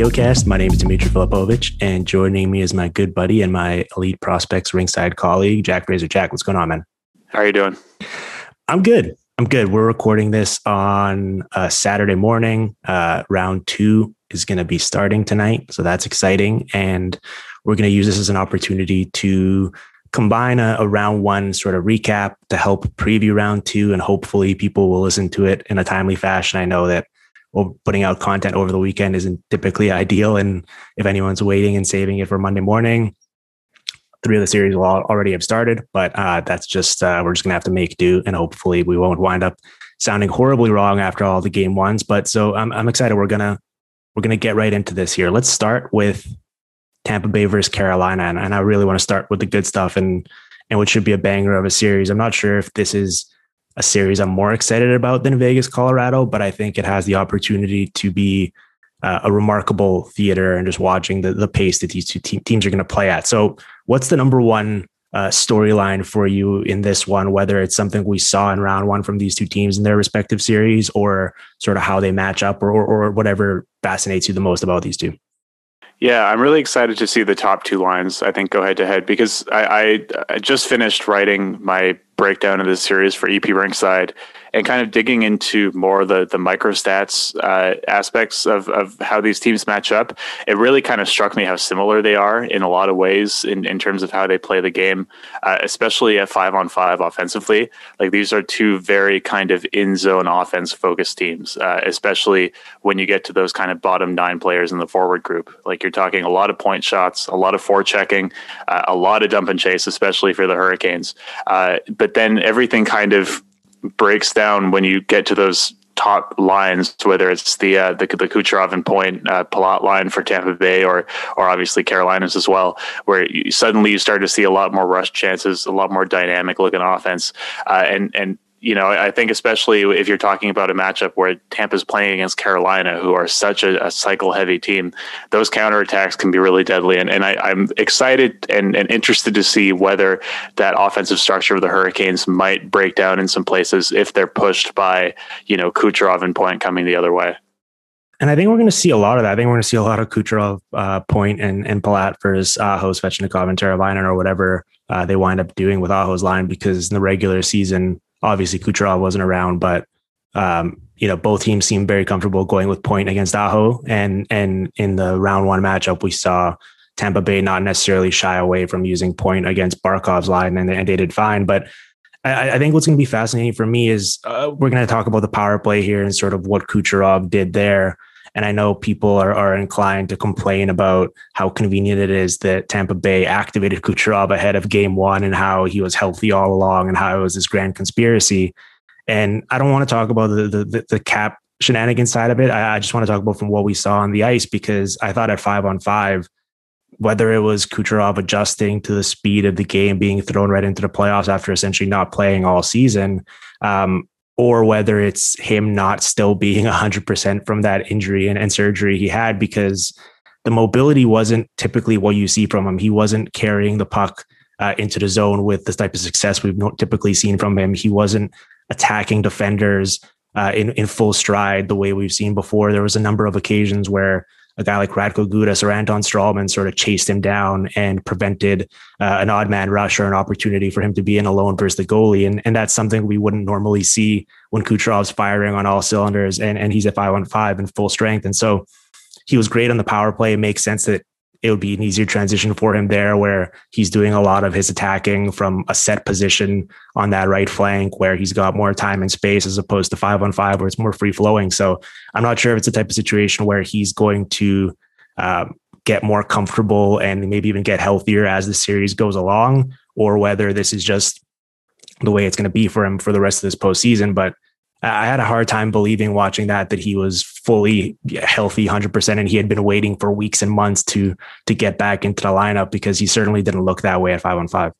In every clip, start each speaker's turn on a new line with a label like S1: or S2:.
S1: PDOcast.
S2: My name is Dimitri Filipovic, and joining me is my good buddy and my elite prospects ringside colleague, Jack Fraser. Jack, what's going on, man?
S3: How are you doing?
S2: I'm good. I'm good. We're recording this on a Saturday morning. Uh, round two is going to be starting tonight, so that's exciting. And we're going to use this as an opportunity to combine a, a, round one sort of recap to help preview round two, and hopefully people will listen to it in a timely fashion. I know that well, putting out content over the weekend isn't typically ideal, and if anyone's waiting and saving it for Monday morning, three of the series will already have started, but uh, that's just uh, we're just gonna have to make do, and hopefully we won't wind up sounding horribly wrong after all the game ones. But so I'm I'm excited. We're gonna we're gonna get right into this here. Let's start with Tampa Bay versus Carolina, and, and I really want to start with the good stuff and and what should be a banger of a series. I'm not sure if this is a series I'm more excited about than Vegas Colorado, but I think it has the opportunity to be uh, a remarkable theater and just watching the, the pace that these two te- teams are going to play at. So, what's the number one uh, storyline for you in this one? Whether it's something we saw in round one from these two teams in their respective series, or sort of how they match up, or, or, or whatever fascinates you the most about these two.
S3: Yeah, I'm really excited to see the top two lines. I think go head to head because I, I, I just finished writing my breakdown of this series for EP Rinkside and kind of digging into more the the microstats uh, aspects of, of how these teams match up, it really kind of struck me how similar they are in a lot of ways in, in terms of how they play the game, uh, especially at five on five offensively. Like these are two very kind of in zone offense focused teams, uh, especially when you get to those kind of bottom nine players in the forward group. Like you're talking a lot of point shots, a lot of forechecking, uh, a lot of dump and chase, especially for the Hurricanes. Uh, but then everything kind of breaks down when you get to those top lines, whether it's the uh, the, the Kucherov and Point uh, Palat line for Tampa Bay, or or obviously Carolinas as well, where you, suddenly you start to see a lot more rush chances, a lot more dynamic looking offense, uh, and and you know, I think especially if you're talking about a matchup where Tampa's playing against Carolina, who are such a, a cycle heavy team, those counterattacks can be really deadly. And, and I, am excited and, and interested to see whether that offensive structure of the Hurricanes might break down in some places if they're pushed by, you know, Kucherov and Point coming the other way.
S2: And I think we're going to see a lot of that. I think we're going to see a lot of Kucherov, uh, Point, and and Palat versus Aho, Svechnikov, and Teravainen, or whatever uh, they wind up doing with Aho's line, because in the regular season, Obviously, Kucherov wasn't around, but um, you know both teams seemed very comfortable going with Point against Aho, and and in the round one matchup, we saw Tampa Bay not necessarily shy away from using Point against Barkov's line, and, and they did fine. But I, I think what's going to be fascinating for me is uh, we're going to talk about the power play here and sort of what Kucherov did there. And I know people are, are inclined to complain about how convenient it is that Tampa Bay activated Kucherov ahead of game one and how he was healthy all along and how it was this grand conspiracy. And I don't want to talk about the, the, the cap shenanigans side of it, I, I just want to talk about from what we saw on the ice because I thought at five on five, whether it was Kucherov adjusting to the speed of the game, being thrown right into the playoffs after essentially not playing all season, um, or whether it's him not still being 100% from that injury and, and surgery he had, because the mobility wasn't typically what you see from him. He wasn't carrying the puck uh, into the zone with the type of success we've typically seen from him. He wasn't attacking defenders uh, in in full stride the way we've seen before. There was a number of occasions where a guy like Radko Gudas or Anton Stralman sort of chased him down and prevented uh, an odd man rush or an opportunity for him to be in alone versus the goalie. And, and that's something we wouldn't normally see when Kucherov's firing on all cylinders and, and he's at five on five in full strength. And so he was great on the power play. It makes sense that it would be an easier transition for him there where he's doing a lot of his attacking from a set position on that right flank where he's got more time and space as opposed to five on five where it's more free flowing. So I'm not sure if it's a type of situation where he's going to um, get more comfortable and maybe even get healthier as the series goes along, or whether this is just the way it's going to be for him for the rest of this postseason. But I had a hard time believing watching that that he was fully healthy 100% and he had been waiting for weeks and months to to get back into the lineup because he certainly didn't look that way at 5 on 5.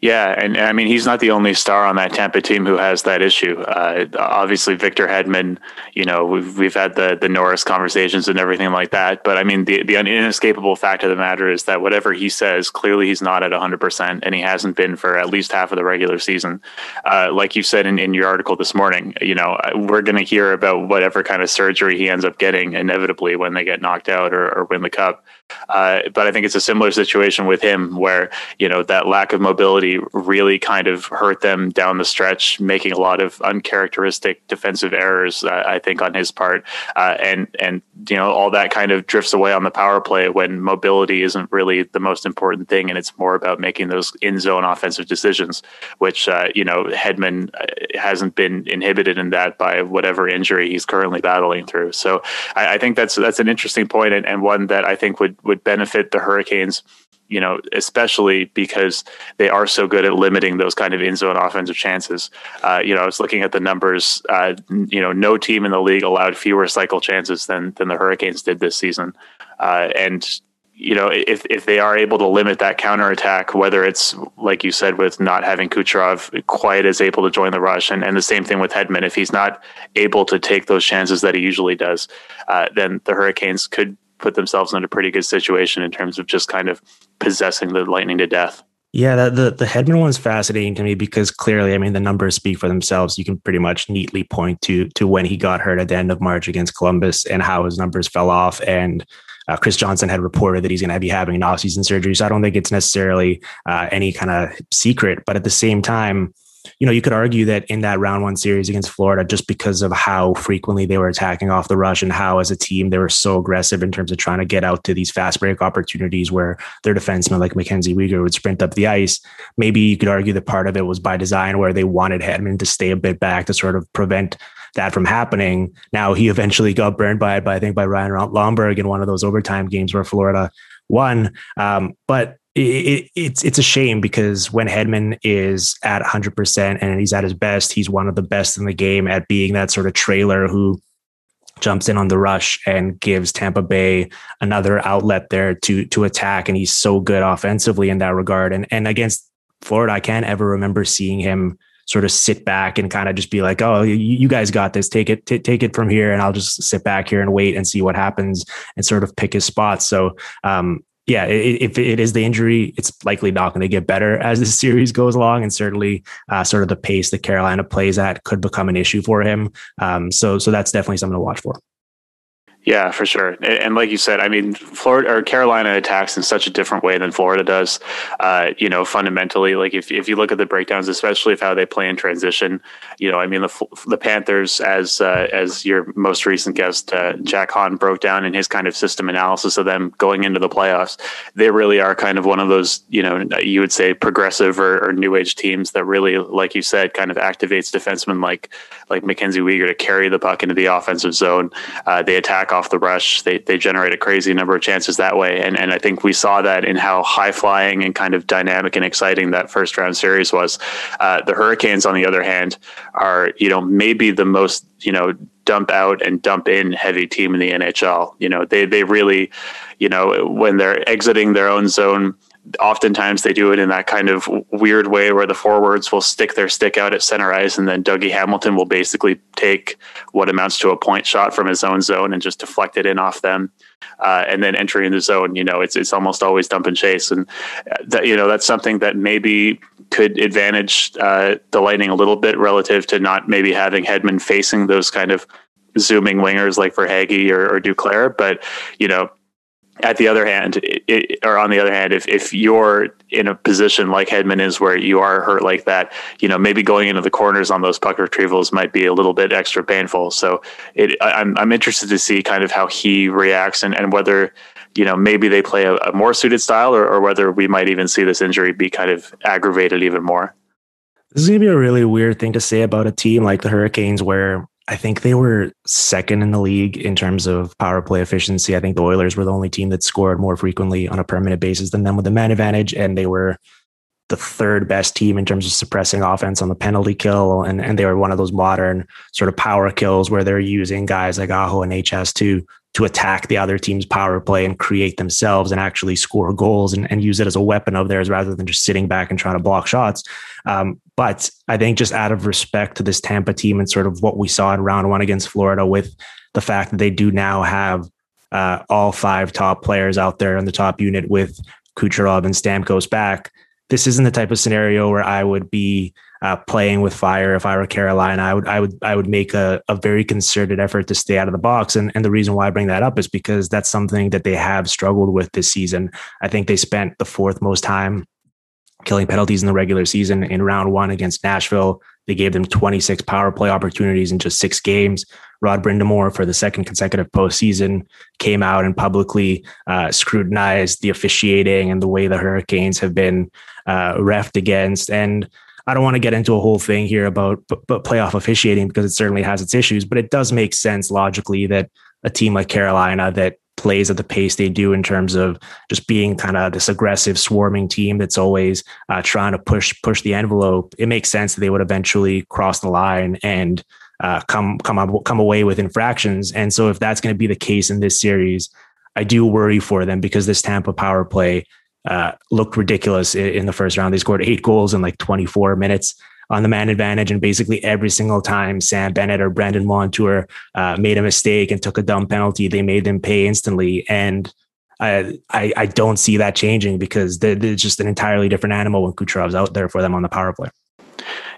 S3: Yeah, and I mean he's not the only star on that Tampa team who has that issue. Uh, obviously, Victor Hedman. You know, we've we've had the the Norris conversations and everything like that. But I mean, the the inescapable fact of the matter is that whatever he says, clearly he's not at hundred percent, and he hasn't been for at least half of the regular season. Uh, like you said in, in your article this morning, you know, we're going to hear about whatever kind of surgery he ends up getting inevitably when they get knocked out or, or win the cup. Uh, but I think it's a similar situation with him where, you know, that lack of mobility really kind of hurt them down the stretch, making a lot of uncharacteristic defensive errors, uh, I think, on his part. Uh, and, and, you know, all that kind of drifts away on the power play when mobility isn't really the most important thing. And it's more about making those in zone offensive decisions, which, uh, you know, Hedman uh, hasn't been inhibited in that by whatever injury he's currently battling through. So I, I think that's, that's an interesting point and, and one that I think would would benefit the Hurricanes you know, especially because they are so good at limiting those kind of in zone offensive chances. Uh, you know, I was looking at the numbers. Uh, you know, no team in the league allowed fewer cycle chances than than the Hurricanes did this season. Uh, and you know, if if they are able to limit that counterattack, whether it's like you said with not having Kucherov quite as able to join the rush, and, and the same thing with Hedman, if he's not able to take those chances that he usually does, uh, then the Hurricanes could put themselves in a pretty good situation in terms of just kind of possessing the Lightning to death.
S2: Yeah, the, the Hedman one's fascinating to me because clearly, I mean, the numbers speak for themselves. You can pretty much neatly point to to when he got hurt at the end of March against Columbus and how his numbers fell off. And uh, Chris Johnson had reported that he's going to be having an offseason surgery, so I don't think it's necessarily uh, any kind of secret. But at the same time, you know, you could argue that in that round one series against Florida, just because of how frequently they were attacking off the rush and how, as a team, they were so aggressive in terms of trying to get out to these fast break opportunities where their defensemen like Mackenzie Weegar would sprint up the ice. Maybe you could argue that part of it was by design where they wanted Hedman to stay a bit back to sort of prevent that from happening. Now he eventually got burned by, it, by I think by Ryan Lomberg in one of those overtime games where Florida won. Um, but it, it's it's a shame because when Hedman is at 100% and he's at his best, he's one of the best in the game at being that sort of trailer who jumps in on the rush and gives Tampa Bay another outlet there to to attack and he's so good offensively in that regard and and against Florida I can't ever remember seeing him sort of sit back and kind of just be like, "Oh, you, you guys got this. Take it, t- take it from here, and I'll just sit back here and wait and see what happens and sort of pick his spots." So, um, yeah, if it is the injury, it's likely not going to get better as the series goes along, and certainly uh, sort of the pace that Carolina plays at could become an issue for him. Um, so, so that's definitely something to watch for.
S3: Yeah, for sure. And like you said, I mean, Florida or Carolina attacks in such a different way than Florida does. Uh, you know, fundamentally, like if, if you look at the breakdowns, especially of how they play in transition, you know, I mean, the the Panthers, as uh, as your most recent guest uh, Jack Han broke down in his kind of system analysis of them going into the playoffs, they really are kind of one of those, you know, you would say progressive or, or new age teams that really, like you said, kind of activates defensemen like like Mackenzie Weegar to carry the puck into the offensive zone. Uh, they attack attack off the rush. They they generate a crazy number of chances that way, and and I think we saw that in how high flying and kind of dynamic and exciting that first round series was. Uh, the Hurricanes, on the other hand, are you know maybe the most you know dump out and dump in heavy team in the NHL. You know they they really, you know when they're exiting their own zone oftentimes they do it in that kind of weird way where the forwards will stick their stick out at center ice and then Dougie Hamilton will basically take what amounts to a point shot from his own zone and just deflect it in off them. Uh, and then entering the zone, you know, it's it's almost always dump and chase, and that you know that's something that maybe could advantage uh, the Lightning a little bit relative to not maybe having Hedman facing those kind of zooming wingers like Verhaeghe or, or Duclair, but you know at the other hand, it, or on the other hand, if, if you're in a position like Hedman is where you are hurt like that, you know, maybe going into the corners on those puck retrievals might be a little bit extra painful. So it, I'm, I'm interested to see kind of how he reacts and, and whether, you know, maybe they play a, a more suited style or, or whether we might even see this injury be kind of aggravated even more.
S2: This is going to be a really weird thing to say about a team like the Hurricanes where I think they were second in the league in terms of power play efficiency. I think the Oilers were the only team that scored more frequently on a permanent basis than them with the man advantage, and they were the third best team in terms of suppressing offense on the penalty kill. And, and they were one of those modern sort of power kills where they're using guys like Aho and HS to attack the other team's power play and create themselves and actually score goals and, and use it as a weapon of theirs rather than just sitting back and trying to block shots. Um, but I think just out of respect to this Tampa team and sort of what we saw in round one against Florida with the fact that they do now have uh, all five top players out there in the top unit with Kucherov and Stamkos back, this isn't the type of scenario where I would be uh, playing with fire. If I were Carolina, I would I would I would make a, a very concerted effort to stay out of the box. And and the reason why I bring that up is because that's something that they have struggled with this season. I think they spent the fourth most time killing penalties in the regular season. In round one against Nashville, they gave them 26 power play opportunities in just six games. Rod Brind'Amour, for the second consecutive postseason, came out and publicly uh, scrutinized the officiating and the way the Hurricanes have been uh, refed against. And I don't want to get into a whole thing here about but, but playoff officiating because it certainly has its issues, but it does make sense logically that a team like Carolina that plays at the pace they do in terms of just being kind of this aggressive swarming team that's always uh, trying to push push the envelope. It makes sense that they would eventually cross the line and uh, come come up, come away with infractions. And so if that's going to be the case in this series, I do worry for them because this Tampa power play uh, looked ridiculous in the first round. They scored eight goals in like 24 minutes on the man advantage. And basically every single time Sam Bennett or Brandon Montour uh, made a mistake and took a dumb penalty, they made them pay instantly. And I, I, I don't see that changing because they're, they're, just an entirely different animal when Kucherov's out there for them on the power play.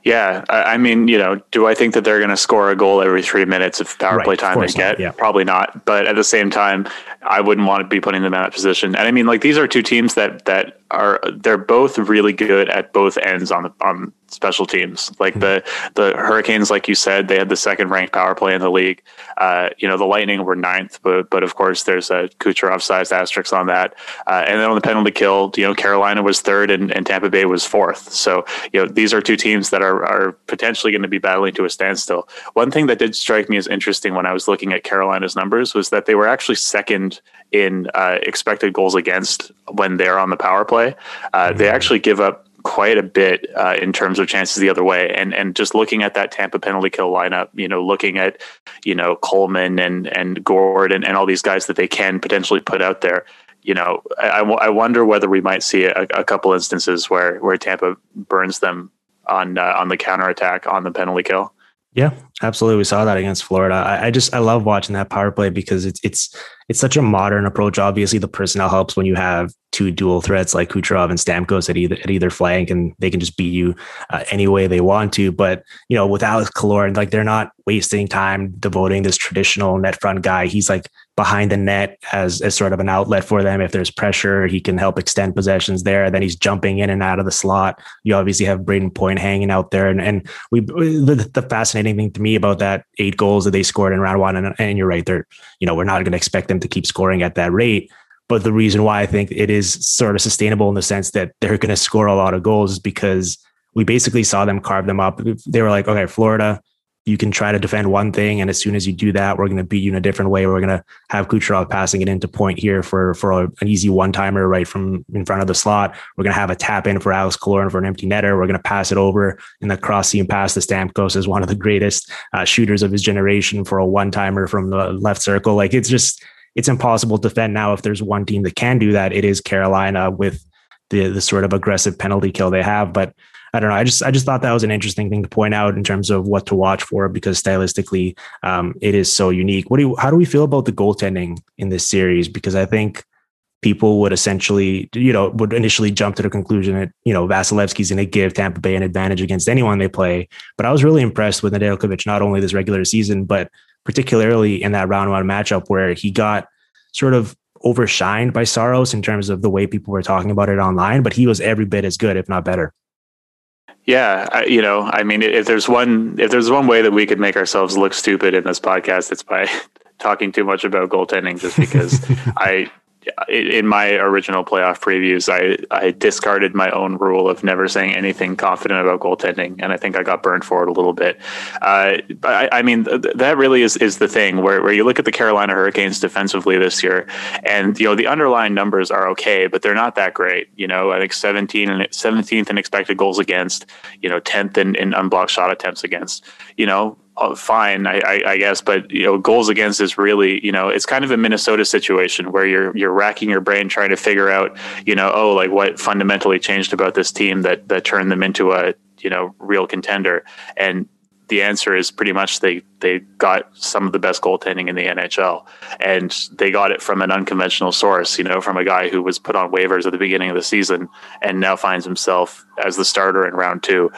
S3: Yeah, I mean, you know, do I think that they're going to score a goal every three minutes of power right, play time they get? yeah. Probably not. But at the same time, I wouldn't want to be putting them in that position. And I mean, like these are two teams that that are they're both really good at both ends on the on special teams. Like mm-hmm. the the Hurricanes, like you said, they had the second ranked power play in the league. Uh, you know, the Lightning were ninth, but but of course there's a Kucherov sized asterisk on that. Uh, and then on the penalty kill, you know, Carolina was third and, and Tampa Bay was fourth. So you know, these are two teams that are are potentially going to be battling to a standstill. One thing that did strike me as interesting when I was looking at Carolina's numbers was that they were actually second in uh, expected goals against when they're on the power play. Uh, mm-hmm. They actually give up quite a bit uh, in terms of chances the other way. And and just looking at that Tampa penalty kill lineup, you know, looking at you know Coleman and and Gourde and, and all these guys that they can potentially put out there. You know, I, I wonder whether we might see a, a couple instances where where Tampa burns them on uh, on the counter attack on the penalty kill.
S2: Yeah, absolutely. We saw that against Florida. I, I, just I love watching that power play because it's it's it's such a modern approach. Obviously, the personnel helps when you have two dual threats like Kucherov and Stamkos at either at either flank, and they can just beat you uh, any way they want to. But you know, with Alex Killorn, like they're not wasting time devoting this traditional net front guy. He's like behind the net as, as sort of an outlet for them. If there's pressure, he can help extend possessions there. Then he's jumping in and out of the slot. You obviously have Brayden Point hanging out there. And, and we, the, the fascinating thing to me about that eight goals that they scored in round one, and, and you're right, they're, you know, we're not going to expect them to keep scoring at that rate. But the reason why I think it is sort of sustainable in the sense that they're going to score a lot of goals is because we basically saw them carve them up. They were like, okay, Florida, you can try to defend one thing, and as soon as you do that, we're going to beat you in a different way. We're going to have Kucherov passing it into Point here for for a, an easy one timer right from in front of the slot. We're going to have a tap in for Alex Killorn for an empty netter. We're going to pass it over in the cross seam pass to Stamkos as one of the greatest uh, shooters of his generation for a one timer from the left circle. Like it's just it's impossible to defend now. If there's one team that can do that, it is Carolina with the the sort of aggressive penalty kill they have. But I don't know. I just I just thought that was an interesting thing to point out in terms of what to watch for because stylistically, um, it is so unique. What do you, how do we feel about the goaltending in this series? Because I think people would essentially, you know, would initially jump to the conclusion that you know Vasilevskiy's going to give Tampa Bay an advantage against anyone they play. But I was really impressed with Nedeljkovic not only this regular season, but particularly in that round one matchup where he got sort of overshined by Saros in terms of the way people were talking about it online, but he was every bit as good, if not better.
S3: Yeah, I, you know, I mean, if there's one if there's one way that we could make ourselves look stupid in this podcast, it's by talking too much about goaltending. Just because I in my original playoff previews, I, I discarded my own rule of never saying anything confident about goaltending, and I think I got burned for it a little bit. Uh, I, I, mean, th- that really is, is the thing where, where you look at the Carolina Hurricanes defensively this year, and you know the underlying numbers are okay, but they're not that great. You know, I think 17 and 17th in expected goals against, you know, 10th in, in unblocked shot attempts against. You know, fine, I, I, I, guess. But you know, goals against is really, you know, it's kind of a Minnesota situation where you're you're racking your brain trying to figure out, you know, oh, like what fundamentally changed about this team that that turned them into a you know real contender. And the answer is pretty much they they got some of the best goaltending in the NHL, and they got it from an unconventional source. You know, from a guy who was put on waivers at the beginning of the season and now finds himself as the starter in round two,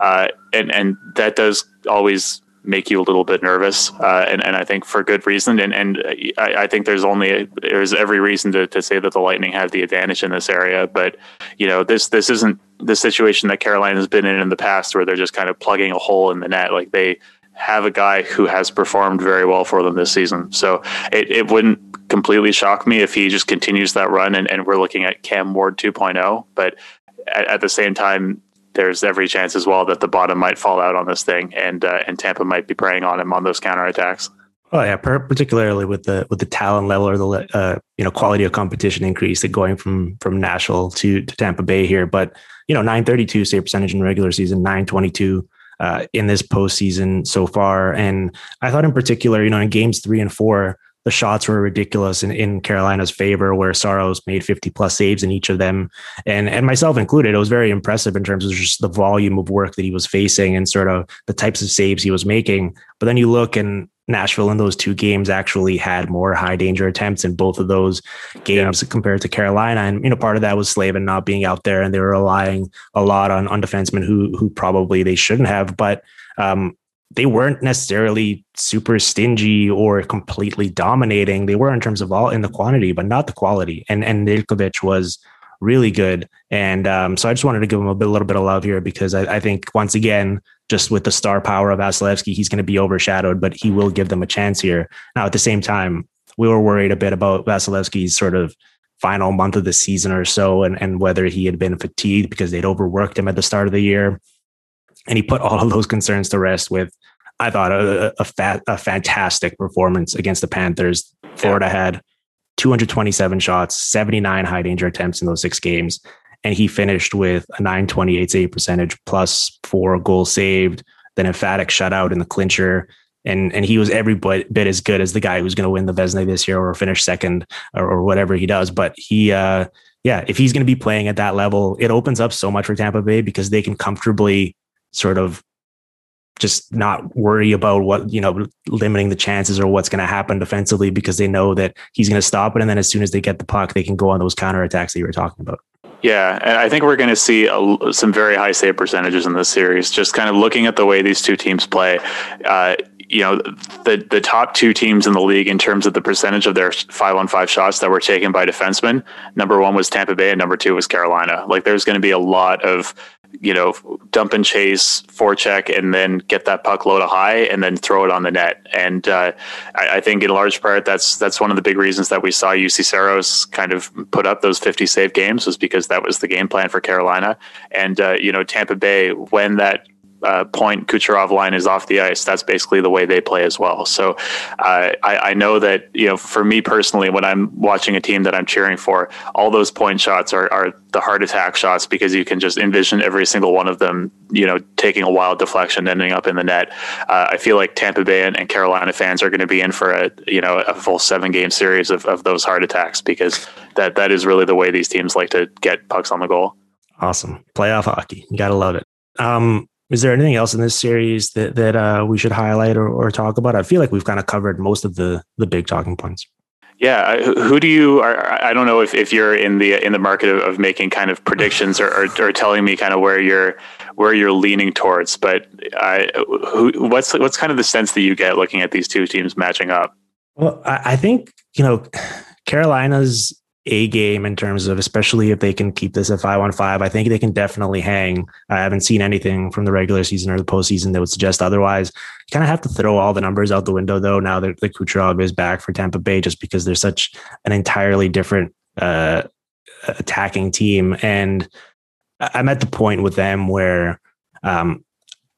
S3: uh, and and that does always make you a little bit nervous, uh, and and I think for good reason. And and I, I think there's only there's every reason to, to say that the Lightning have the advantage in this area. But you know this this isn't the situation that Carolina has been in in the past, where they're just kind of plugging a hole in the net. Like they have a guy who has performed very well for them this season. So it, it wouldn't completely shock me if he just continues that run and, and we're looking at Cam Ward 2.0. But at, at the same time, there's every chance as well that the bottom might fall out on this thing, and uh, and Tampa might be preying on him on those counterattacks.
S2: Oh yeah, particularly with the with the talent level or the uh, you know quality of competition increase that going from from Nashville to, to Tampa Bay here. But you know, nine thirty two save percentage in regular season, nine twenty two uh, in this postseason so far. And I thought in particular, you know, in games three and four, the shots were ridiculous in, in Carolina's favor, where Saros made 50 plus saves in each of them. And, and myself included, it was very impressive in terms of just the volume of work that he was facing and sort of the types of saves he was making. But then you look and Nashville in those two games actually had more high danger attempts in both of those games yeah. compared to Carolina. And, you know, part of that was Slavin not being out there and they were relying a lot on, on defensemen who, who probably they shouldn't have. But, um, they weren't necessarily super stingy or completely dominating. They were in terms of all in the quantity, but not the quality. And and Nedeljkovic was really good. And um, so I just wanted to give him a, bit, a little bit of love here because I, I, think once again, just with the star power of Vasilevskiy, he's going to be overshadowed, but he will give them a chance here. Now, at the same time, we were worried a bit about Vasilevskiy's sort of final month of the season or so and, and whether he had been fatigued because they'd overworked him at the start of the year and he put all of those concerns to rest with, I thought, a, a, fat, a fantastic performance against the Panthers. Florida yeah. had 227 shots, 79 high danger attempts in those six games. And he finished with a 928 save percentage plus four goals saved, then emphatic shutout in the clincher. And, and he was every bit, bit as good as the guy who's going to win the Vezina this year or finish second or, or whatever he does. But he, uh, yeah, if he's going to be playing at that level, it opens up so much for Tampa Bay because they can comfortably sort of just not worry about what you know limiting the chances or what's going to happen defensively because they know that he's going to stop it and then as soon as they get the puck they can go on those counter attacks that you were talking about
S3: yeah and i think we're going to see a, some very high save percentages in this series just kind of looking at the way these two teams play uh, you know the the top two teams in the league in terms of the percentage of their five on five shots that were taken by defensemen. Number one was Tampa Bay, and number two was Carolina. Like there's going to be a lot of you know, dump and chase, forecheck, and then get that puck low to high, and then throw it on the net. And uh, I, I, think in large part that's that's one of the big reasons that we saw Juuse Saros kind of put up those 50 save games was because that was the game plan for Carolina. And uh, you know, Tampa Bay when that uh, Point Kucherov line is off the ice, that's basically the way they play as well. So uh, I, I, know that you know for me personally, when I'm watching a team that I'm cheering for, all those point shots are, are the heart attack shots because you can just envision every single one of them, you know, taking a wild deflection, ending up in the net. Uh, I feel like Tampa Bay and, and Carolina fans are going to be in for a you know a full seven game series of, of those heart attacks because that that is really the way these teams like to get pucks on the goal.
S2: Awesome. Playoff hockey. You got to love it. Um, is there anything else in this series that, that uh, we should highlight or, or talk about? I feel like we've kind of covered most of the, the big talking points.
S3: Yeah, who do you? I don't know if, if you're in the in the market of, of making kind of predictions or, or, or, telling me kind of where you're where you're leaning towards. But I, who, what's what's kind of the sense that you get looking at these two teams matching up?
S2: Well, I think you know Carolina's a game in terms of, especially if they can keep this at five on five. I think they can definitely hang. I haven't seen anything from the regular season or the postseason that would suggest otherwise. You kind of have to throw all the numbers out the window, though, now that the Kucherov is back for Tampa Bay, just because they're such an entirely different uh, attacking team. And I'm at the point with them where um,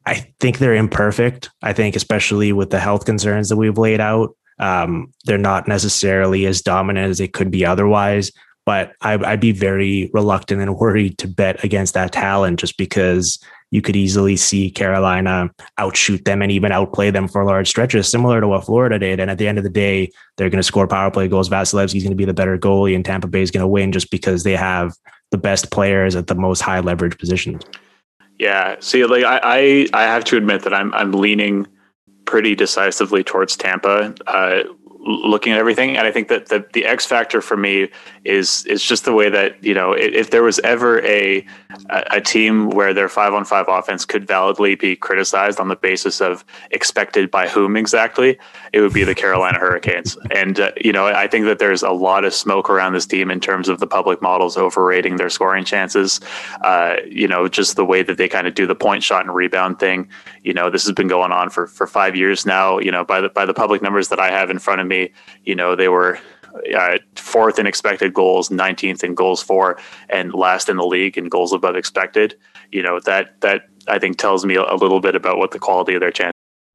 S2: I think they're imperfect. I think, especially with the health concerns that we've laid out, um, they're not necessarily as dominant as they could be otherwise. But I, I'd be very reluctant and worried to bet against that talent just because you could easily see Carolina outshoot them and even outplay them for large stretches, similar to what Florida did. And at the end of the day, they're going to score power play goals. Vasilevskiy's going to be the better goalie, and Tampa Bay is going to win just because they have the best players at the most high leverage positions.
S3: Yeah. See, like I, I, I have to admit that I'm, I'm leaning pretty decisively towards Tampa. Uh, looking at everything. And I think that the, the X factor for me is is just the way that you know if, if there was ever a a team where their five on five offense could validly be criticized on the basis of expected by whom exactly, it would be the Carolina Hurricanes. And uh, you know I think that there's a lot of smoke around this team in terms of the public models overrating their scoring chances. Uh, you know just the way that they kind of do the point shot and rebound thing. You know this has been going on for for five years now. You know by the by the public numbers that I have in front of me, you know, they were uh, fourth in expected goals, 19th in goals for, and last in the league in goals above expected. You know, that, that I think tells me a little bit about what the quality of their chance.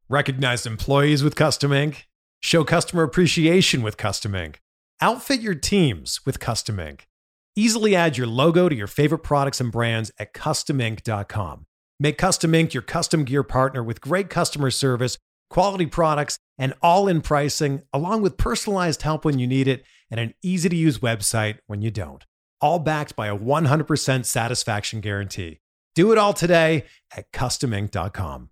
S4: Recognize employees with Custom Ink. Show customer appreciation with Custom Ink. Outfit your teams with Custom Ink. Easily add your logo to your favorite products and brands at customink.com. Make Custom Ink your custom gear partner with great customer service quality products, and all in pricing, along with personalized help when you need it and an easy to use website when you don't. All backed by a 100% satisfaction guarantee. Do it all today at customink.com.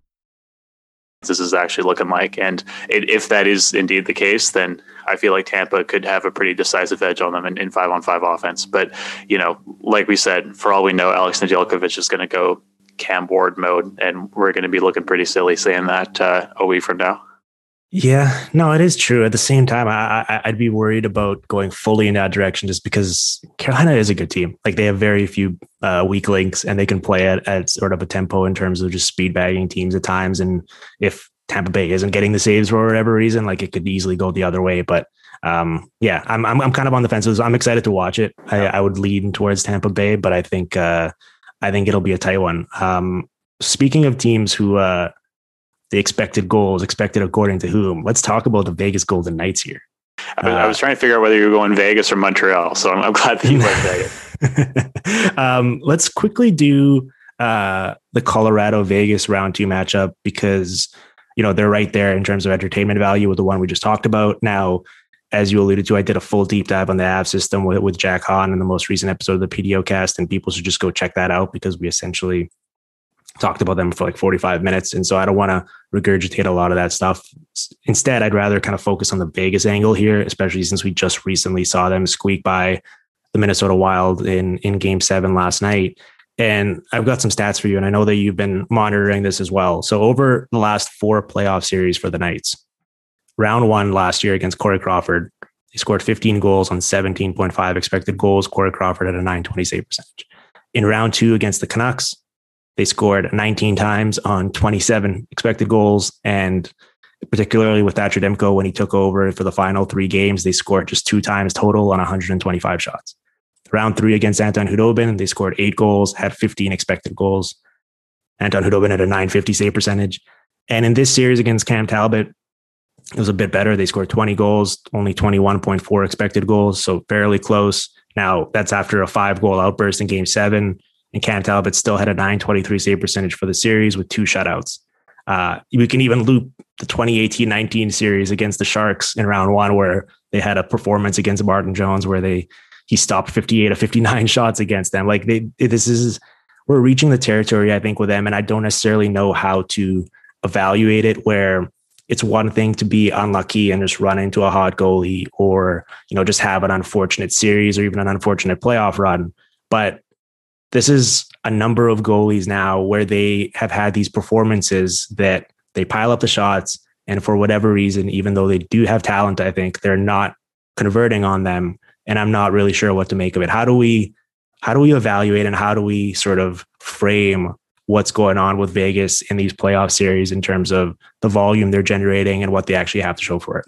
S3: This is actually looking like. And it, if that is indeed the case, then I feel like Tampa could have a pretty decisive edge on them in, in five on five offense. But, you know, like we said, for all we know, Alex Nedeljkovic is going to go Cam Ward mode, and we're going to be looking pretty silly saying that uh, a week from now.
S2: Yeah, no, it is true. At the same time, I, would be worried about going fully in that direction just because Carolina is a good team. Like they have very few uh, weak links, and they can play at, at sort of a tempo in terms of just speed bagging teams at times. And if Tampa Bay isn't getting the saves for whatever reason, like it could easily go the other way. But um, yeah, I'm, I'm I'm kind of on the fences. I'm excited to watch it. I, I would lean towards Tampa Bay, but I think uh, I think it'll be a tight one. Um, speaking of teams who uh, the expected goals expected according to whom, let's talk about the Vegas Golden Knights here.
S3: I, uh, I was trying to figure out whether you were going Vegas or Montreal, so I'm, I'm glad that you went
S2: Vegas. um, let's quickly do uh, the Colorado Vegas round two matchup because you know they're right there in terms of entertainment value with the one we just talked about. Now, as you alluded to, I did a full deep dive on the Av system with, with Jack Han in the most recent episode of the PDO cast, and people should just go check that out because we essentially talked about them for like 45 minutes. And so I don't want to regurgitate a lot of that stuff. Instead, I'd rather kind of focus on the Vegas angle here, especially since we just recently saw them squeak by the Minnesota Wild in, in game seven last night. And I've got some stats for you, and I know that you've been monitoring this as well. So, over the last four playoff series for the Knights, round one last year against Corey Crawford. He scored 15 goals on 17.5 expected goals. Corey Crawford had a 920 save percentage. In round two against the Canucks, they scored 19 times on 27 expected goals. And particularly with Thatcher Demko, when he took over for the final three games, they scored just two times total on 125 shots. Round three against Anton Khudobin, they scored eight goals, had 15 expected goals. Anton Khudobin had a 950 save percentage. And in this series against Cam Talbot, it was a bit better. They scored 20 goals, only 21.4 expected goals, so fairly close. Now, that's after a five goal outburst in game seven. And Cam Talbot still had a 923 save percentage for the series with two shutouts. Uh, we can even loop the 2018-19 series against the Sharks in round one, where they had a performance against Martin Jones where they he stopped 58 of 59 shots against them. Like they, this is we're reaching the territory I think with them, and I don't necessarily know how to evaluate it. Where it's one thing to be unlucky and just run into a hot goalie, or you know just have an unfortunate series or even an unfortunate playoff run, but this is a number of goalies now where they have had these performances that they pile up the shots and for whatever reason even though they do have talent i think they're not converting on them and i'm not really sure what to make of it. How do we how do we evaluate and how do we sort of frame what's going on with vegas in these playoff series in terms of the volume they're generating and what they actually have to show for it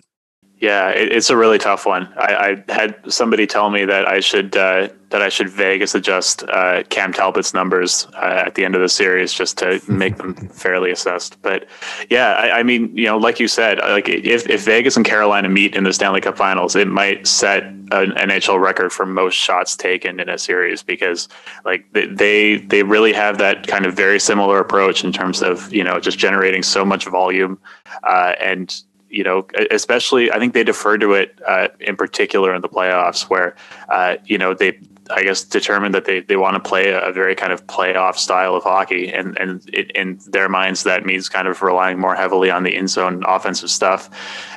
S3: yeah, it, it's a really tough one. I, I, had somebody tell me that I should uh, that I should Vegas adjust uh, Cam Talbot's numbers uh, at the end of the series just to make them fairly assessed. But yeah, I, I, mean, you know, like you said, like if, if Vegas and Carolina meet in the Stanley Cup Finals, it might set an NHL record for most shots taken in a series because like they they really have that kind of very similar approach in terms of you know just generating so much volume uh, and you know, especially I think they deferred to it uh, in particular in the playoffs, where uh, you know they I guess determined that they, they want to play a very kind of playoff style of hockey, and and it, in their minds that means kind of relying more heavily on the in zone offensive stuff,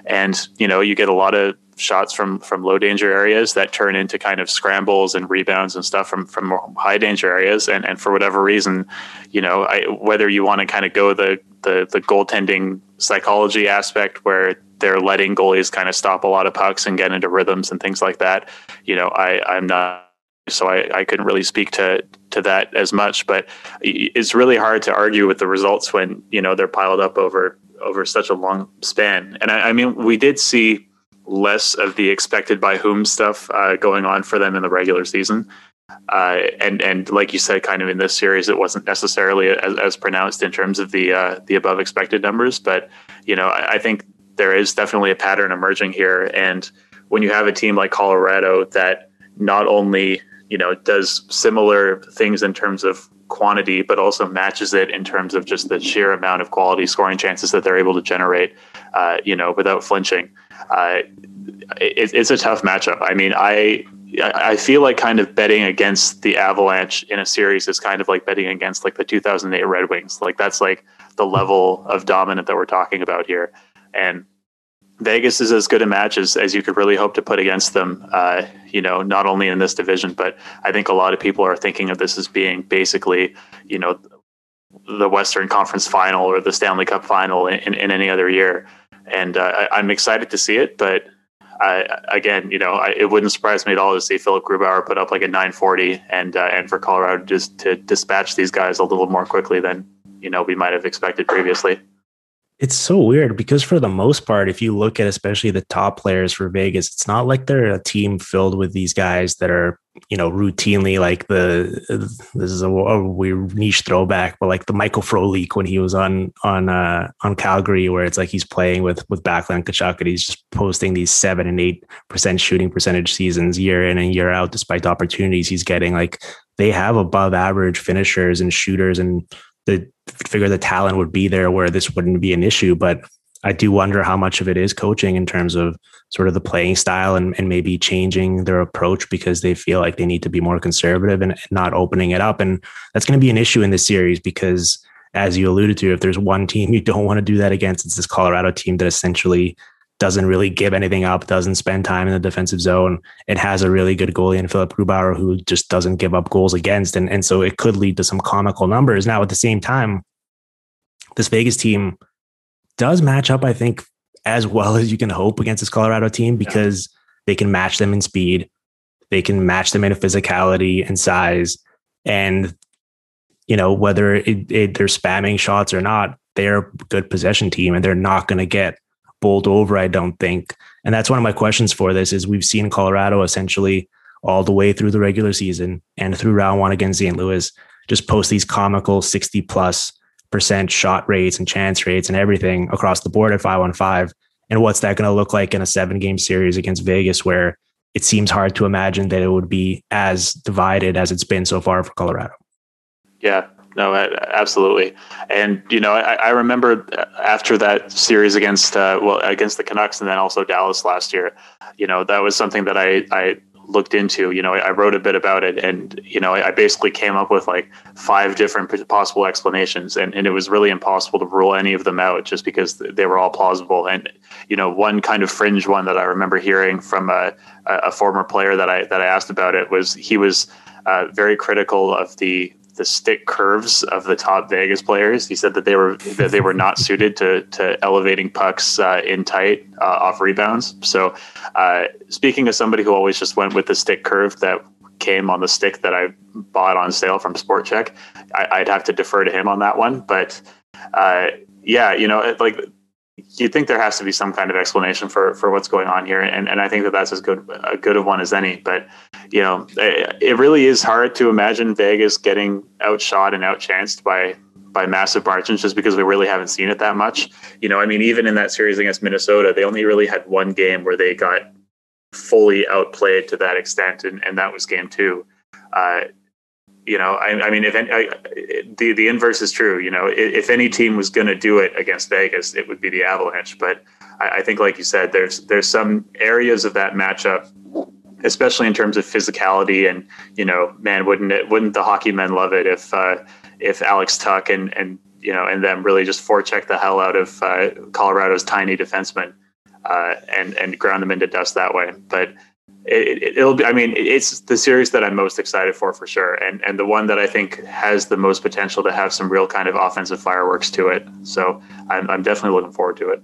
S3: and you know you get a lot of shots from from low danger areas that turn into kind of scrambles and rebounds and stuff from from high danger areas, and and for whatever reason, you know I, whether you want to kind of go the the the goaltending psychology aspect where they're letting goalies kind of stop a lot of pucks and get into rhythms and things like that. You know, I I'm not so I, I couldn't really speak to to that as much, but it's really hard to argue with the results when you know they're piled up over over such a long span. And I, I mean, we did see less of the expected by whom stuff uh, going on for them in the regular season. Uh, and and like you said, kind of in this series, it wasn't necessarily as, as pronounced in terms of the uh, the above expected numbers. But you know, I, I, think there is definitely a pattern emerging here. And when you have a team like Colorado that not only you know does similar things in terms of quantity, but also matches it in terms of just the sheer amount of quality scoring chances that they're able to generate, uh, you know, without flinching. Uh, it, it's a tough matchup. I mean, I I feel like kind of betting against the Avalanche in a series is kind of like betting against like the 2008 Red Wings. Like that's like the level of dominant that we're talking about here. And Vegas is as good a match as, as you could really hope to put against them, uh, you know, not only in this division, but I think a lot of people are thinking of this as being basically, you know, the Western Conference final or the Stanley Cup final in, in, in any other year. And uh, I, I'm excited to see it, but I, again, you know, I, it wouldn't surprise me at all to see Philipp Grubauer put up like a 940 and uh, and for Colorado just to dispatch these guys a little more quickly than you know we might have expected previously.
S2: It's so weird because for the most part, if you look at especially the top players for Vegas, it's not like they're a team filled with these guys that are, you know, routinely like the this is a, a weird niche throwback, but like the Michael Frolik when he was on on uh on Calgary, where it's like he's playing with with Backlund Tkachuk and he's just posting these seven and eight percent shooting percentage seasons year in and year out, despite the opportunities he's getting. Like they have above average finishers and shooters and the figure the talent would be there where this wouldn't be an issue. But I do wonder how much of it is coaching in terms of sort of the playing style and, and maybe changing their approach because they feel like they need to be more conservative and, not opening it up. And that's going to be an issue in this series because, as you alluded to, if there's one team you don't want to do that against, it's this Colorado team that essentially doesn't really give anything up, doesn't spend time in the defensive zone. It has a really good goalie in Philipp Grubauer who just doesn't give up goals against. And, and so it could lead to some comical numbers. Now, at the same time, this Vegas team does match up, I think, as well as you can hope against this Colorado team because yeah. they can match them in speed, they can match them in physicality and size. And, you know, whether it, it, they're spamming shots or not, they're a good possession team and they're not going to get bowled over, I don't think. And that's one of my questions for this is we've seen Colorado essentially all the way through the regular season and through round one against St. Louis just post these comical 60 plus percent shot rates and chance rates and everything across the board at 515. And what's that going to look like in a seven game series against Vegas, where it seems hard to imagine that it would be as divided as it's been so far for Colorado?
S3: Yeah, no, absolutely. And you know, I, I remember after that series against uh, well against the Canucks and then also Dallas last year, you know, that was something that I I looked into. You know, I wrote a bit about it, and you know, I basically came up with like five different possible explanations, and, and it was really impossible to rule any of them out just because they were all plausible. And you know, one kind of fringe one that I remember hearing from a, a former player that I that I asked about it was he was uh, very critical of the the stick curves of the top Vegas players. He said that they were that they were not suited to to elevating pucks uh, in tight uh, off rebounds. So, uh, speaking of somebody who always just went with the stick curve that came on the stick that I bought on sale from Sport Chek, I, would have to defer to him on that one. But uh, yeah, you know, like you'd think there has to be some kind of explanation for for what's going on here, and and I think that that's as good a good of one as any. But you know, it, it really is hard to imagine Vegas getting outshot and outchanced by by massive margins just because we really haven't seen it that much. You know, I mean, even in that series against Minnesota, they only really had one game where they got fully outplayed to that extent, and, and that was game two. Uh, you know, I, I mean, if any, I, the the inverse is true, you know, if, if any team was going to do it against Vegas, it would be the Avalanche. But I, I, think, like you said, there's there's some areas of that matchup, especially in terms of physicality, and you know, man, wouldn't it wouldn't the hockey men love it if uh, if Alex Tuch and and you know and them really just forecheck the hell out of uh, Colorado's tiny defensemen uh, and and ground them into dust that way, but it, will be. I mean, it's the series that I'm most excited for, for sure, and and the one that I think has the most potential to have some real kind of offensive fireworks to it. So I'm I'm definitely looking forward to it.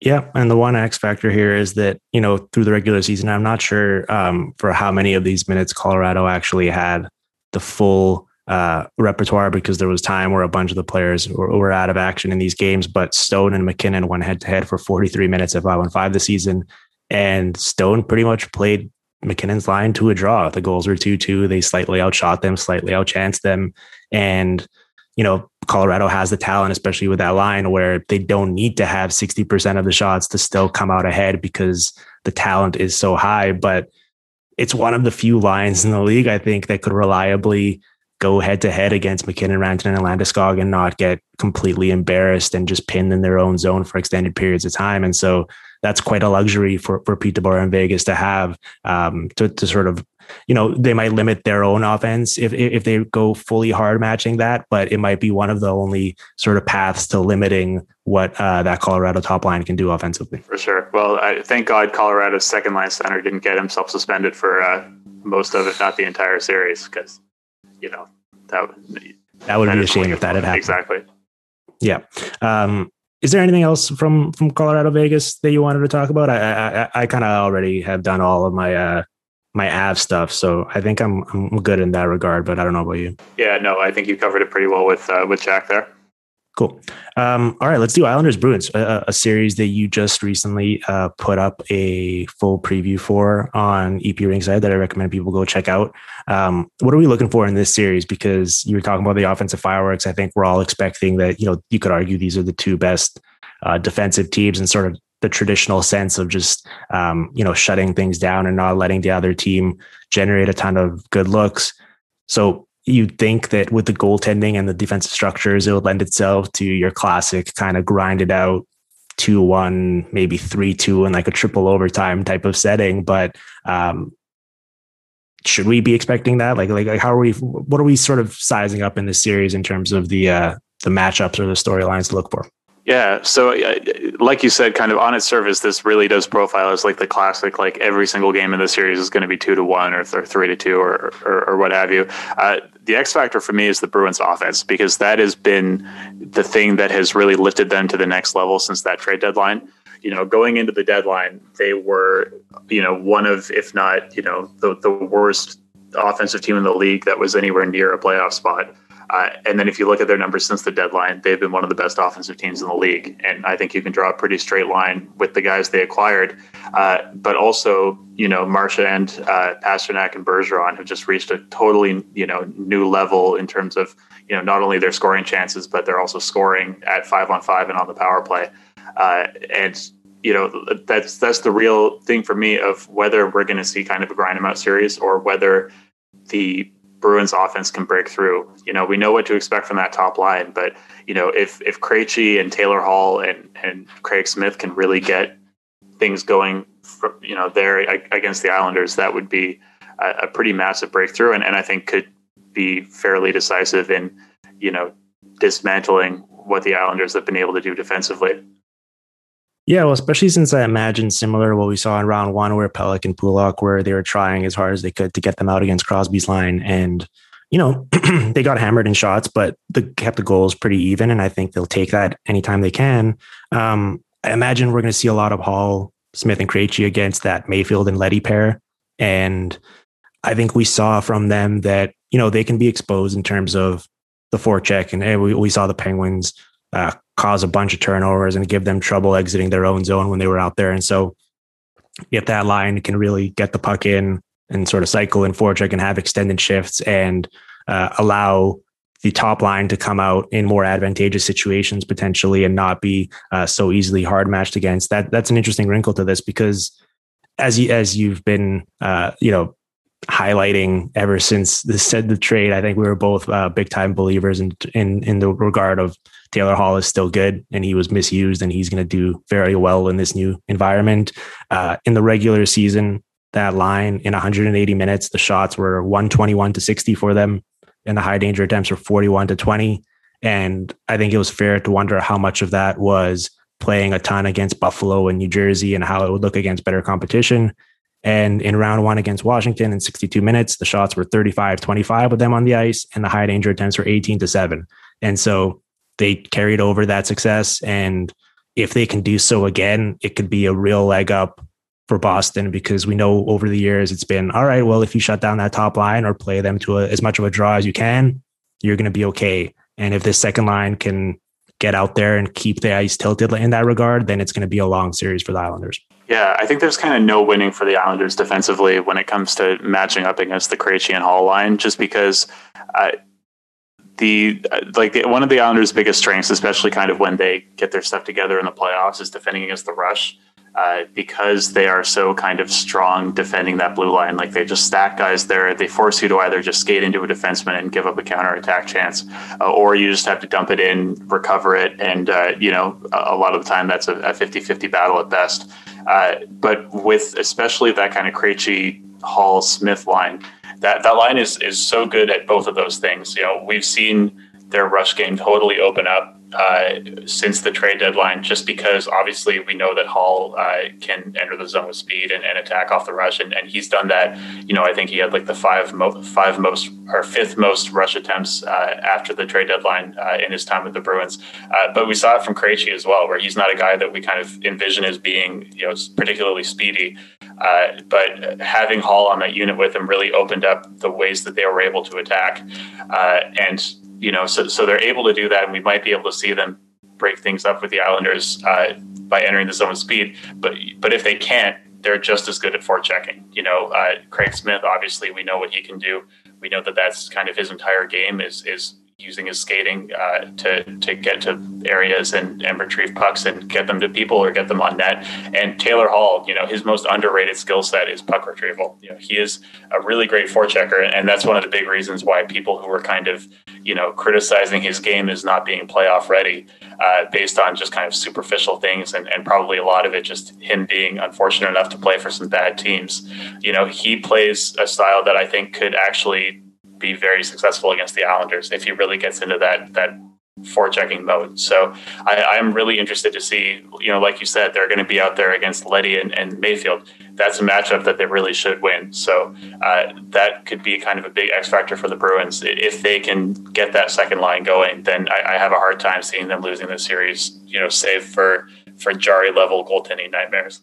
S2: Yeah, and the one X factor here is that you know through the regular season, I'm not sure um, for how many of these minutes Colorado actually had the full uh, repertoire because there was time where a bunch of the players were, were, out of action in these games. But Stone and MacKinnon went head to head for 43 minutes at five on five this season. And Stone pretty much played MacKinnon's line to a draw. The goals were 2 2. They slightly outshot them, slightly outchanced them. And, you know, Colorado has the talent, especially with that line, where they don't need to have 60% of the shots to still come out ahead because the talent is so high. But it's one of the few lines in the league, I think, that could reliably go head to head against MacKinnon, Rantanen, and Landeskog and not get completely embarrassed and just pinned in their own zone for extended periods of time. And so that's quite a luxury for, for Pete DeBoer in Vegas to have um, to, to sort of, you know, they might limit their own offense if, if they go fully hard matching that, but it might be one of the only sort of paths to limiting what uh, that Colorado top line can do offensively.
S3: For sure. Well, I, thank God Colorado's second line center didn't get himself suspended for uh, most of, if not the entire series, because, you know, that,
S2: that would be a shame if that had happened.
S3: Exactly.
S2: Yeah. Um, is there anything else from from Colorado Vegas that you wanted to talk about? I I, I kind of already have done all of my uh, my Av stuff, so I think I'm I'm good in that regard. But I don't know about you.
S3: Yeah, no, I think you covered it pretty well with uh, with Jack there.
S2: Cool. Um, all right, let's do Islanders Bruins, a, a series that you just recently uh, put up a full preview for on EP Ringside that I recommend people go check out. Um, what are we looking for in this series? Because you were talking about the offensive fireworks. I think we're all expecting that, you know, you could argue these are the two best uh, defensive teams and sort of the traditional sense of just, um, you know, shutting things down and not letting the other team generate a ton of good looks. So you'd think that with the goaltending and the defensive structures, it would lend itself to your classic kind of grind it out two one, maybe three two, in like a triple overtime type of setting. But um, should we be expecting that? Like, like, like, how are we? What are we sort of sizing up in this series in terms of the uh, the matchups or the storylines to look for?
S3: Yeah. So, uh, like you said, kind of on its surface, this really does profile as like the classic, like every single game in the series is going to be two to one or, or three to two or, or, or what have you. Uh, the X factor for me is the Bruins offense because that has been the thing that has really lifted them to the next level since that trade deadline. You know, going into the deadline, they were, you know, one of, if not, you know, the, the worst offensive team in the league that was anywhere near a playoff spot. Uh, and then if you look at their numbers since the deadline, they've been one of the best offensive teams in the league. And I think you can draw a pretty straight line with the guys they acquired. Uh, but also, you know, Marchand, uh, Pastrnak, and Bergeron have just reached a totally, you know, new level in terms of, you know, not only their scoring chances, but they're also scoring at five on five and on the power play. Uh, and you know that's that's the real thing for me of whether we're going to see kind of a grind them out series or whether the Bruins offense can break through. You know, we know what to expect from that top line, but you know, if if Krejci and Taylor Hall and and Craig Smith can really get things going, for, you know, there against the Islanders, that would be a, a pretty massive breakthrough, and, and I think could be fairly decisive in you know dismantling what the Islanders have been able to do defensively.
S2: Yeah, well, especially since I imagine similar to what we saw in round one, where Pelech and Pulock, where they were trying as hard as they could to get them out against Crosby's line, and you know they got hammered in shots, but the kept the goals pretty even, and I think they'll take that anytime they can. Um, I imagine we're going to see a lot of Hall, Smith, and Krejci against that Mayfield and Leddy pair, and I think we saw from them that you know they can be exposed in terms of the forecheck, and we, we saw the Penguins uh, cause a bunch of turnovers and give them trouble exiting their own zone when they were out there. And so if that line can really get the puck in and sort of cycle and forecheck and have extended shifts and uh, allow the top line to come out in more advantageous situations potentially and not be uh, so easily hard matched against that that's an interesting wrinkle to this because as you as you've been uh, you know highlighting ever since the said the trade i think we were both uh, big time believers in in in the regard of Taylor Hall is still good and he was misused and he's going to do very well in this new environment. Uh, in the regular season, that line in 180 minutes, the shots were 121 to 60 for them and the high danger attempts were 41 to 20. And I think it was fair to wonder how much of that was playing a ton against Buffalo and New Jersey and how it would look against better competition. And in round one against Washington in 62 minutes, the shots were 35 25 with them on the ice, and the high danger attempts were 18 to 7. And so they carried over that success. And if they can do so again, it could be a real leg up for Boston because we know over the years it's been all right. Well, if you shut down that top line or play them to a, as much of a draw as you can, you're going to be okay. And if this second line can get out there and keep the ice tilted in that regard, then it's going to be a long series for the Islanders.
S3: Yeah, I think there's kind of no winning for the Islanders defensively when it comes to matching up against the Krejci and Hall line, just because uh, the like one of the Islanders' biggest strengths, especially kind of when they get their stuff together in the playoffs, is defending against the rush. Uh, because they are so kind of strong defending that blue line. Like they just stack guys there. They force you to either just skate into a defenseman and give up a counter attack chance, uh, or you just have to dump it in, recover it. And, uh, you know, a, a, lot of the time that's a 50 50 battle at best. Uh, but with especially that kind of Krejci Hall Smith line, that that line is is so good at both of those things. You know, we've seen their rush game totally open up uh, since the trade deadline, just because obviously we know that Hall uh, can enter the zone with speed and, and, attack off the rush, and, and he's done that. You know, I think he had like the five mo- five most or fifth most rush attempts uh, after the trade deadline uh, in his time with the Bruins. Uh, but we saw it from Krejci as well, where he's not a guy that we kind of envision as being you know particularly speedy. Uh, but having Hall on that unit with him really opened up the ways that they were able to attack. Uh, and, you know, so, so they're able to do that, and we might be able to see them break things up with the Islanders uh, by entering the zone with speed. But, but if they can't, they're just as good at forechecking. You know, uh, Craig Smith, obviously, we know what he can do. We know that that's kind of his entire game is is using his skating uh, to to get to areas and, and retrieve pucks and get them to people or get them on net. And Taylor Hall, you know, his most underrated skill set is puck retrieval. You know, he is a really great forechecker, and that's one of the big reasons why people who were kind of you know criticizing his game as not being playoff ready, uh, based on just kind of superficial things, and, and probably a lot of it just him being unfortunate enough to play for some bad teams. You know, he plays a style that I think could actually be very successful against the Islanders if he really gets into that that forechecking mode. So I, am really interested to see, you know, like you said, they're going to be out there against Leddy and, and Mayfield. That's a matchup that they really should win. So uh, that could be kind of a big X factor for the Bruins. If they can get that second line going, then I, I have a hard time seeing them losing the series, you know, save for, for Jarry level goaltending nightmares.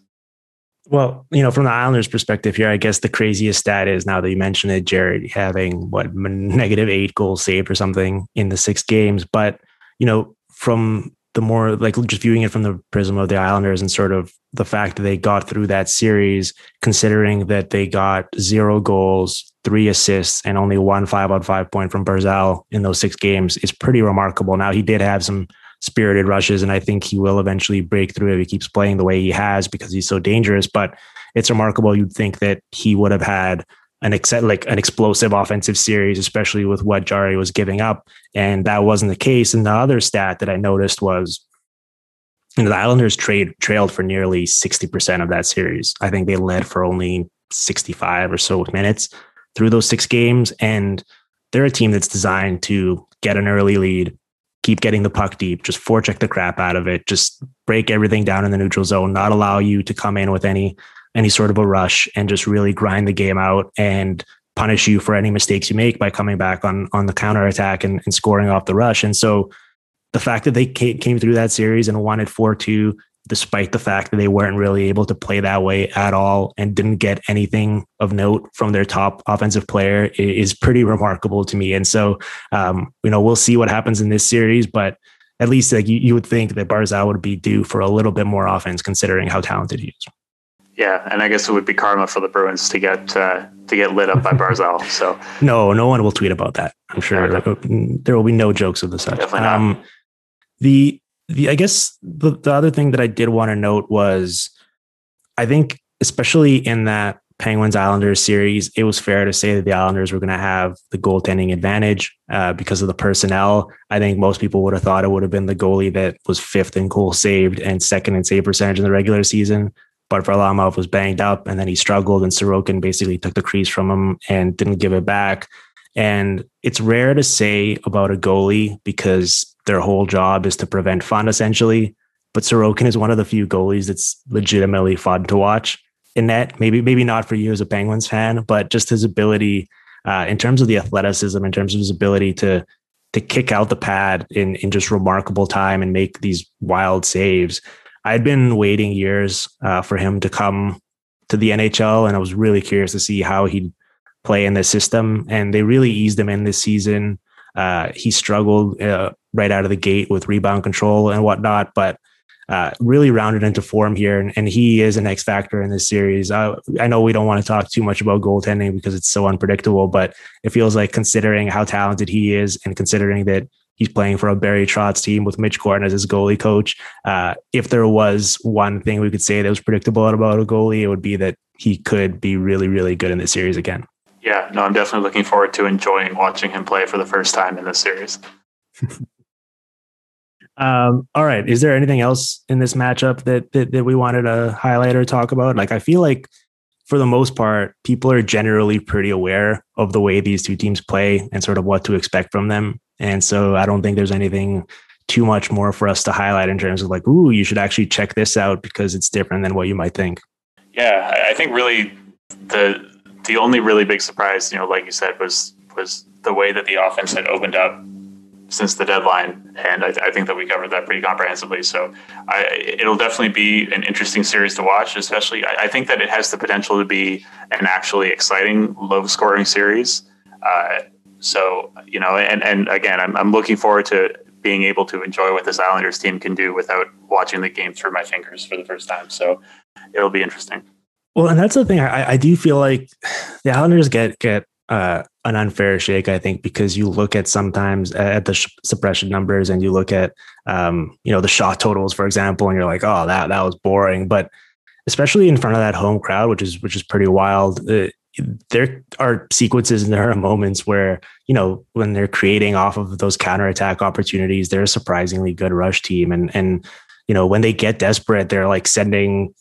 S2: Well, you know, from the Islanders' perspective here, I guess the craziest stat is now that you mentioned it, Jarry having what negative eight goals saved or something in the six games. But you know, from the more like just viewing it from the prism of the Islanders and sort of the fact that they got through that series, considering that they got zero goals, three assists, and only one five on five point from Barzal in those six games, is pretty remarkable. Now he did have some spirited rushes, and I think he will eventually break through if he keeps playing the way he has because he's so dangerous. But it's remarkable. You'd think that he would have had an ex- like an explosive offensive series, especially with what Jarry was giving up, and that wasn't the case. And the other stat that I noticed was. You know, the Islanders trade trailed for nearly 60% of that series. I think they led for only 65 or so minutes through those six games. And they're a team that's designed to get an early lead, keep getting the puck deep, just forecheck the crap out of it, just break everything down in the neutral zone, not allow you to come in with any any sort of a rush and just really grind the game out and punish you for any mistakes you make by coming back on on the counter attack and, and scoring off the rush. And so the fact that they came through that series and won it 4-2 despite the fact that they weren't really able to play that way at all and didn't get anything of note from their top offensive player is pretty remarkable to me. And so, um, you know, we'll see what happens in this series, but at least like you, you would think that Barzal would be due for a little bit more offense considering how talented he is.
S3: Yeah, and I guess it would be karma for the Bruins to get uh, to get lit up by Barzal. So
S2: no, no one will tweet about that. I'm sure there will be no jokes of the such.
S3: Definitely not. Um,
S2: the the I guess the, the other thing that I did want to note was I think especially in that Penguins Islanders series, it was fair to say that the Islanders were going to have the goaltending advantage uh, because of the personnel. I think most people would have thought it would have been the goalie that was fifth in goals saved and second in save percentage in the regular season. But Varlamov was banged up and then he struggled, and Sorokin basically took the crease from him and didn't give it back. And it's rare to say about a goalie because their whole job is to prevent fun essentially. But Sorokin is one of the few goalies that's legitimately fun to watch in net. Maybe maybe not for you as a Penguins fan, but just his ability uh, in terms of the athleticism, in terms of his ability to to kick out the pad in in just remarkable time and make these wild saves. I'd been waiting years uh, for him to come to the NHL, and I was really curious to see how he'd play in this system. And they really eased him in this season. Uh, he struggled uh, right out of the gate with rebound control and whatnot, but uh, really rounded into form here. And, and, he is an X factor in this series. I know we don't want to talk too much about goaltending because it's so unpredictable, but it feels like considering how talented he is and considering that he's playing for a Barry Trotz team with Mitch Gordon as his goalie coach. Uh, if there was one thing we could say that was predictable about a goalie, it would be that he could be really, really good in this series again.
S3: Yeah, no, I'm definitely looking forward to enjoying watching him play for the first time in this series.
S2: um, all right. Is there anything else in this matchup that, that that we wanted to highlight or talk about? Like, I feel like for the most part, people are generally pretty aware of the way these two teams play and sort of what to expect from them. And so I don't think there's anything too much more for us to highlight in terms of like, ooh, you should actually check this out because it's different than what you might think.
S3: Yeah, I think really the the only really big surprise, you know, like you said, was was the way that the offense had opened up since the deadline, and I, I think that we covered that pretty comprehensively. So I, it'll definitely be an interesting series to watch. Especially, I, I, think that it has the potential to be an actually exciting, low-scoring series. Uh, so you know, and and again, I'm I'm looking forward to being able to enjoy what this Islanders team can do without watching the game through my fingers for the first time. So it'll be interesting.
S2: Well, and that's the thing. I, I do feel like the Islanders get get uh, an unfair shake. I think because you look at sometimes at the sh- suppression numbers and you look at um, you know the shot totals, for example, and you're like, oh, that that was boring. But especially in front of that home crowd, which is which is pretty wild. Uh, there are sequences and there are moments where you know when they're creating off of those counterattack opportunities, they're a surprisingly good rush team, and and you know when they get desperate, they're like sending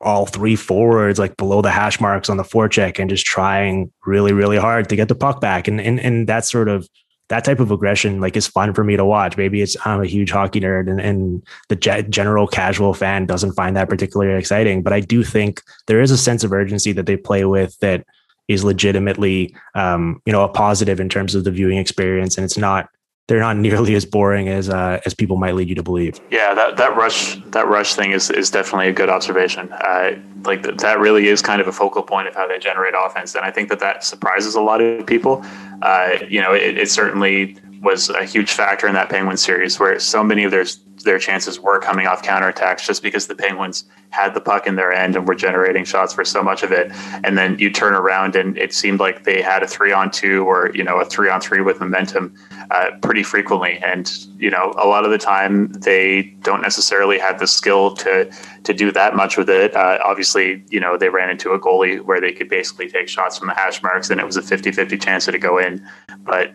S2: all three forwards like below the hash marks on the forecheck and just trying really really hard to get the puck back. And and and that sort of that type of aggression like is fun for me to watch. Maybe it's i'm a huge hockey nerd and, and the general casual fan doesn't find that particularly exciting but i do think there is a sense of urgency that they play with that is legitimately um, you know a positive in terms of the viewing experience. And it's not they're not nearly as boring as uh, as people might lead you to believe.
S3: Yeah, that, that rush that rush thing is, is definitely a good observation. Uh, like th- that really is kind of a focal point of how they generate offense, and I think that that surprises a lot of people. Uh, you know, it, it certainly was a huge factor in that Penguin series where so many of their their chances were coming off counterattacks just because the Penguins had the puck in their end and were generating shots for so much of it. And then you turn around and it seemed like they had a three on two or, you know, a three on three with momentum uh, pretty frequently. And, you know, a lot of the time they don't necessarily have the skill to, to do that much with it. Uh, obviously, you know, they ran into a goalie where they could basically take shots from the hash marks and it was a 50 50 chance to go in. But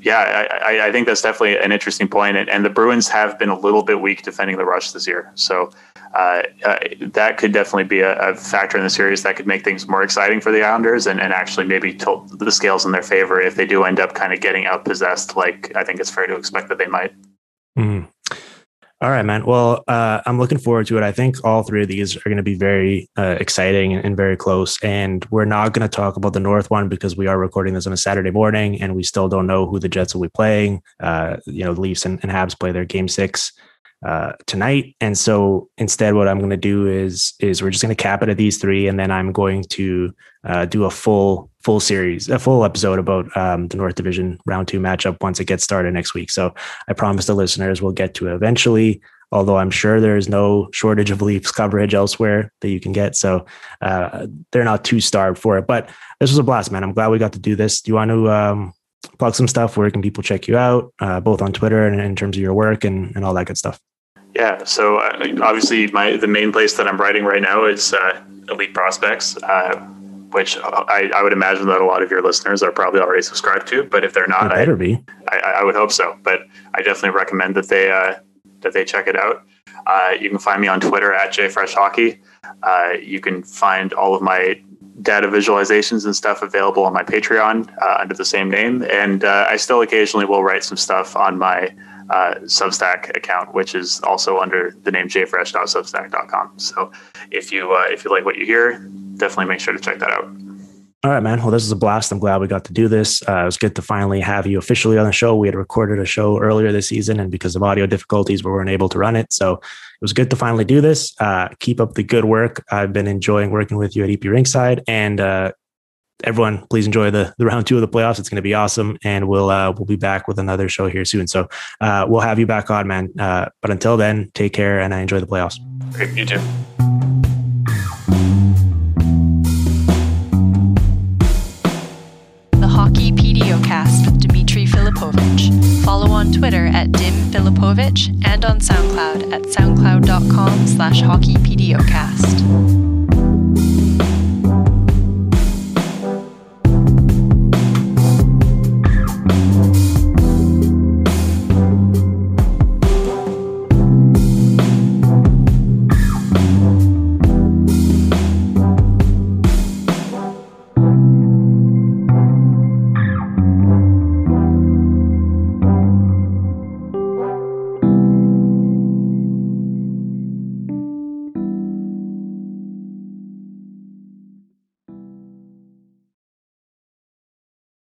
S3: yeah, I, I, think that's definitely an interesting point. And, and, the Bruins have been a little bit weak defending the rush this year. So uh, uh, that could definitely be a, a, factor in the series that could make things more exciting for the Islanders and, and actually maybe tilt the scales in their favor if they do end up kind of getting out possessed, like I think it's fair to expect that they might.
S2: Mm. All right, man. Well, uh, I'm looking forward to it. I think all three of these are going to be very uh, exciting and, very close. And we're not going to talk about the North one because we are recording this on a Saturday morning, and we still don't know who the Jets will be playing. Uh, you know, the Leafs and, and Habs play their Game Six uh, tonight, and so instead, what I'm going to do is is we're just going to cap it at these three, and then I'm going to uh, do a full full series, a full episode about um, the North Division round two matchup once it gets started next week. So I promise the listeners we'll get to it eventually. Although I'm sure there is no shortage of Leafs coverage elsewhere that you can get, so uh, they're not too starved for it. But this was a blast, man. I'm glad we got to do this. Do you want to um, plug some stuff? Where can people check you out, uh, both on Twitter and in terms of your work and, and all that good stuff?
S3: Yeah, so uh, obviously my the main place that I'm writing right now is uh, Elite Prospects. Uh, which I, I, would imagine that a lot of your listeners are probably already subscribed to. But if they're not,
S2: better I, be.
S3: I, I, would hope so. But I definitely recommend that they uh, that they check it out. Uh, you can find me on Twitter at jfreshhockey. Uh, you can find all of my data visualizations and stuff available on my Patreon uh, under the same name. And uh, I still occasionally will write some stuff on my uh, Substack account, which is also under the name jfresh.substack.com. So if you if you like what you hear, definitely make sure to check that out.
S2: All right, man. Well, this is a blast. I'm glad we got to do this. Uh, it was good to finally have you officially on the show. We had recorded a show earlier this season, and because of audio difficulties, we weren't able to run it. So it was good to finally do this. Uh, keep up the good work. I've been enjoying working with you at EP Ringside, and uh, everyone, please enjoy the the round two of the playoffs. It's going to be awesome, and we'll uh, we'll be back with another show here soon. So uh, we'll have you back on, man. Uh, but until then, take care and I enjoy the playoffs.
S3: Great, you too.
S1: The Hockey PDOcast with Dimitri Filipovic. Follow on Twitter at Dim Filipovic and on SoundCloud at soundcloud.com slash hockeypdocast.